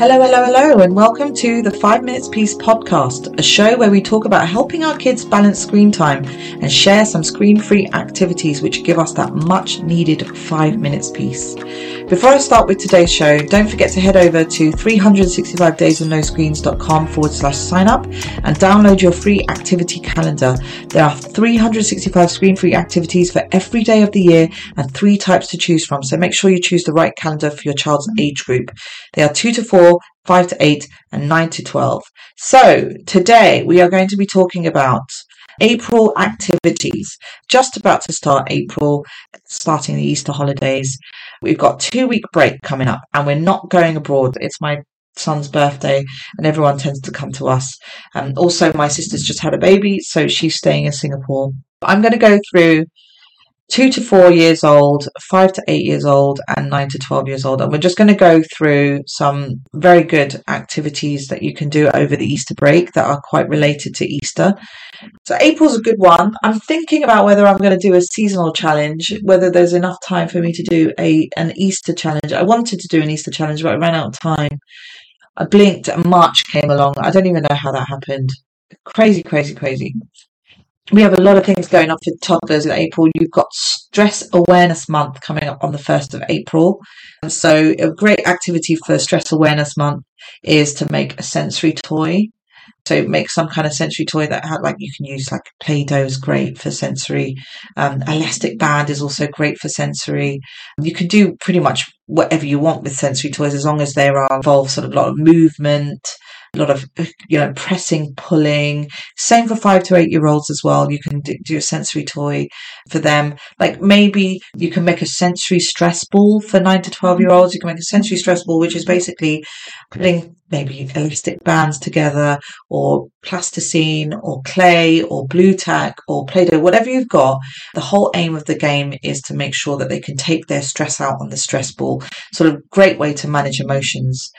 Hello, hello, hello, and welcome to the Five Minutes Peace podcast, a show where we talk about helping our kids balance screen time and share some screen free activities which give us that much needed five minutes peace. Before I start with today's show, don't forget to head over to 365daysofnoscreens.com forward slash sign up and download your free activity calendar. There are 365 screen free activities for every day of the year and three types to choose from. So make sure you choose the right calendar for your child's age group. They are two to four, five to eight, and nine to 12. So today we are going to be talking about April activities. Just about to start April, starting the Easter holidays. We've got two week break coming up and we're not going abroad. It's my son's birthday and everyone tends to come to us. Um, also, my sister's just had a baby, so she's staying in Singapore. I'm going to go through two to four years old, five to eight years old, and nine to 12 years old. And we're just going to go through some very good activities that you can do over the Easter break that are quite related to Easter. So April's a good one. I'm thinking about whether I'm going to do a seasonal challenge, whether there's enough time for me to do a an Easter challenge. I wanted to do an Easter challenge, but I ran out of time. I blinked and March came along. I don't even know how that happened. Crazy, crazy, crazy we have a lot of things going on for toddlers in April. You've got Stress Awareness Month coming up on the 1st of April. And so, a great activity for Stress Awareness Month is to make a sensory toy. So, make some kind of sensory toy that had, like you can use like Play Doh is great for sensory. Um, elastic band is also great for sensory. You can do pretty much whatever you want with sensory toys as long as they are involved sort of a lot of movement a lot of you know pressing pulling. Same for five to eight year olds as well. You can do, a sensory toy for them. Like maybe you can make a sensory stress ball for nine to 12 year olds you can make a sensory stress ball which is basically putting maybe elastic bands together or plasticine or clay or Blu Tack or play-doh whatever you've got. The whole aim of the game is to make sure that they can take their stress out on the stress ball. Sort of great way to manage emotions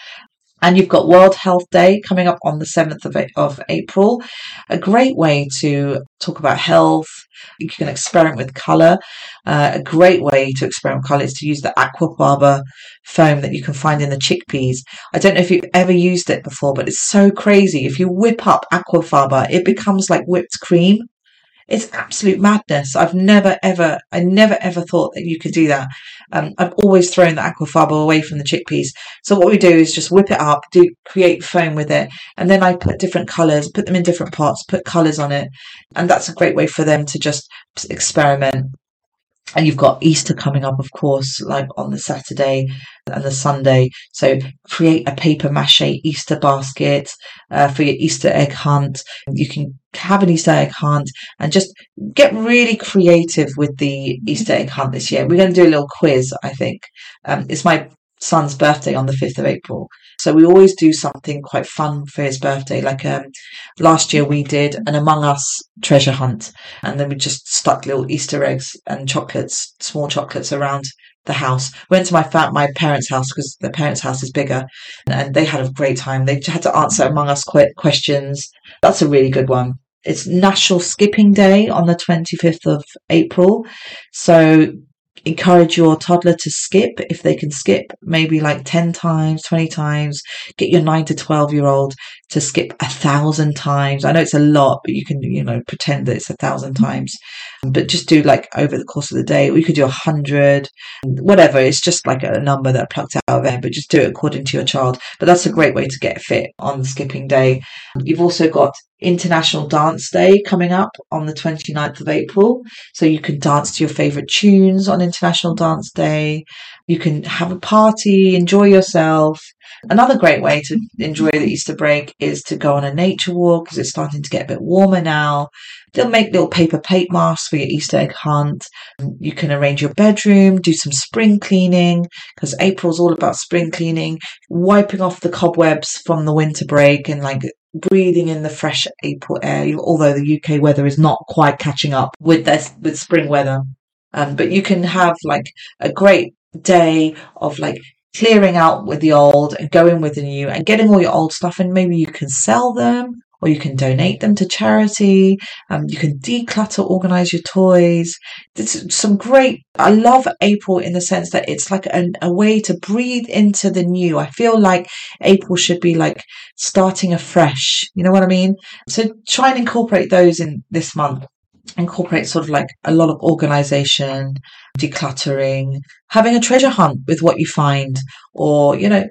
and you've got World Health Day coming up on the 7th of, of April. A great way to talk about health. You can experiment with colour. Uh, a great way to experiment with colour is to use the Aquafaba foam that you can find in the chickpeas. I don't know if you've ever used it before, but it's so crazy. If you whip up Aquafaba, it becomes like whipped cream. It's absolute madness. I've never ever, I never ever thought that you could do that. Um, I've always thrown the aquafaba away from the chickpeas. So what we do is just whip it up, do create foam with it, and then I put different colours, put them in different pots, put colours on it, and that's a great way for them to just experiment and you've got Easter coming up, of course, like on the Saturday and the Sunday. So create a paper mache Easter basket uh, for your Easter egg hunt. You can have an Easter egg hunt and just get really creative with the Easter egg hunt this year. We're going to do a little quiz, I think. Um, it's my son's birthday on the 5th of April. So we always do something quite fun for his birthday. Like um, last year we did an Among Us treasure hunt and then we just stuck little Easter eggs and chocolates, small chocolates around the house. Went to my fa- my parents' house because the parents' house is bigger, and they had a great time. They had to answer Among Us qu- questions. That's a really good one. It's National Skipping Day on the 25th of April. So encourage your toddler to skip. If they can skip maybe like 10 times 20 times get your 9 to 12 year old to skip a thousand times. I know it's a lot but you can you know pretend that it's a thousand mm-hmm. times. But just do like over the course of the day we could do a hundred whatever. It's just like a number that plucked out of there but just do it according to your child. But that's a great way to get fit on the skipping day. You've also got International Dance Day coming up on the 29th of April. So you can dance to your favorite tunes on International Dance Day. You can have a party, enjoy yourself. Another great way to enjoy the Easter break is to go on a nature walk because it's starting to get a bit warmer now. They'll make little paper plate masks for your Easter egg hunt. You can arrange your bedroom, do some spring cleaning because April's all about spring cleaning, wiping off the cobwebs from the winter break and like breathing in the fresh April air, although the UK weather is not quite catching up with this, with spring weather. Um, but you can have like a great day of like clearing out with the old and going with the new and getting all your old stuff and maybe you can sell them or you can donate them to charity. Um, you can declutter, organize your toys. There's some great, I love April in the sense that it's like an, a way to breathe into the new. I feel like April should be like starting afresh. You know what I mean? So try and incorporate those in this month incorporate sort of like a lot of organization, decluttering, having a treasure hunt with what you find, or, you know,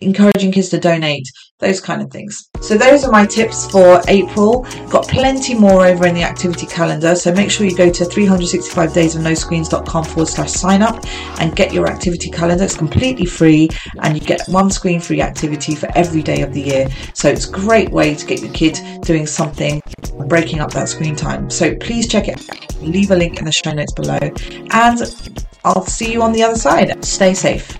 encouraging kids to donate, those kind of things. So those are my tips for April. Got plenty more over in the activity calendar. So make sure you go to 365daysofnoscreens.com forward slash sign up and get your activity calendar. It's completely free and you get one screen free activity for every day of the year. So it's a great way to get your kid doing something, breaking up that screen time. So please check it. Leave a link in the show notes below and I'll see you on the other side. Stay safe.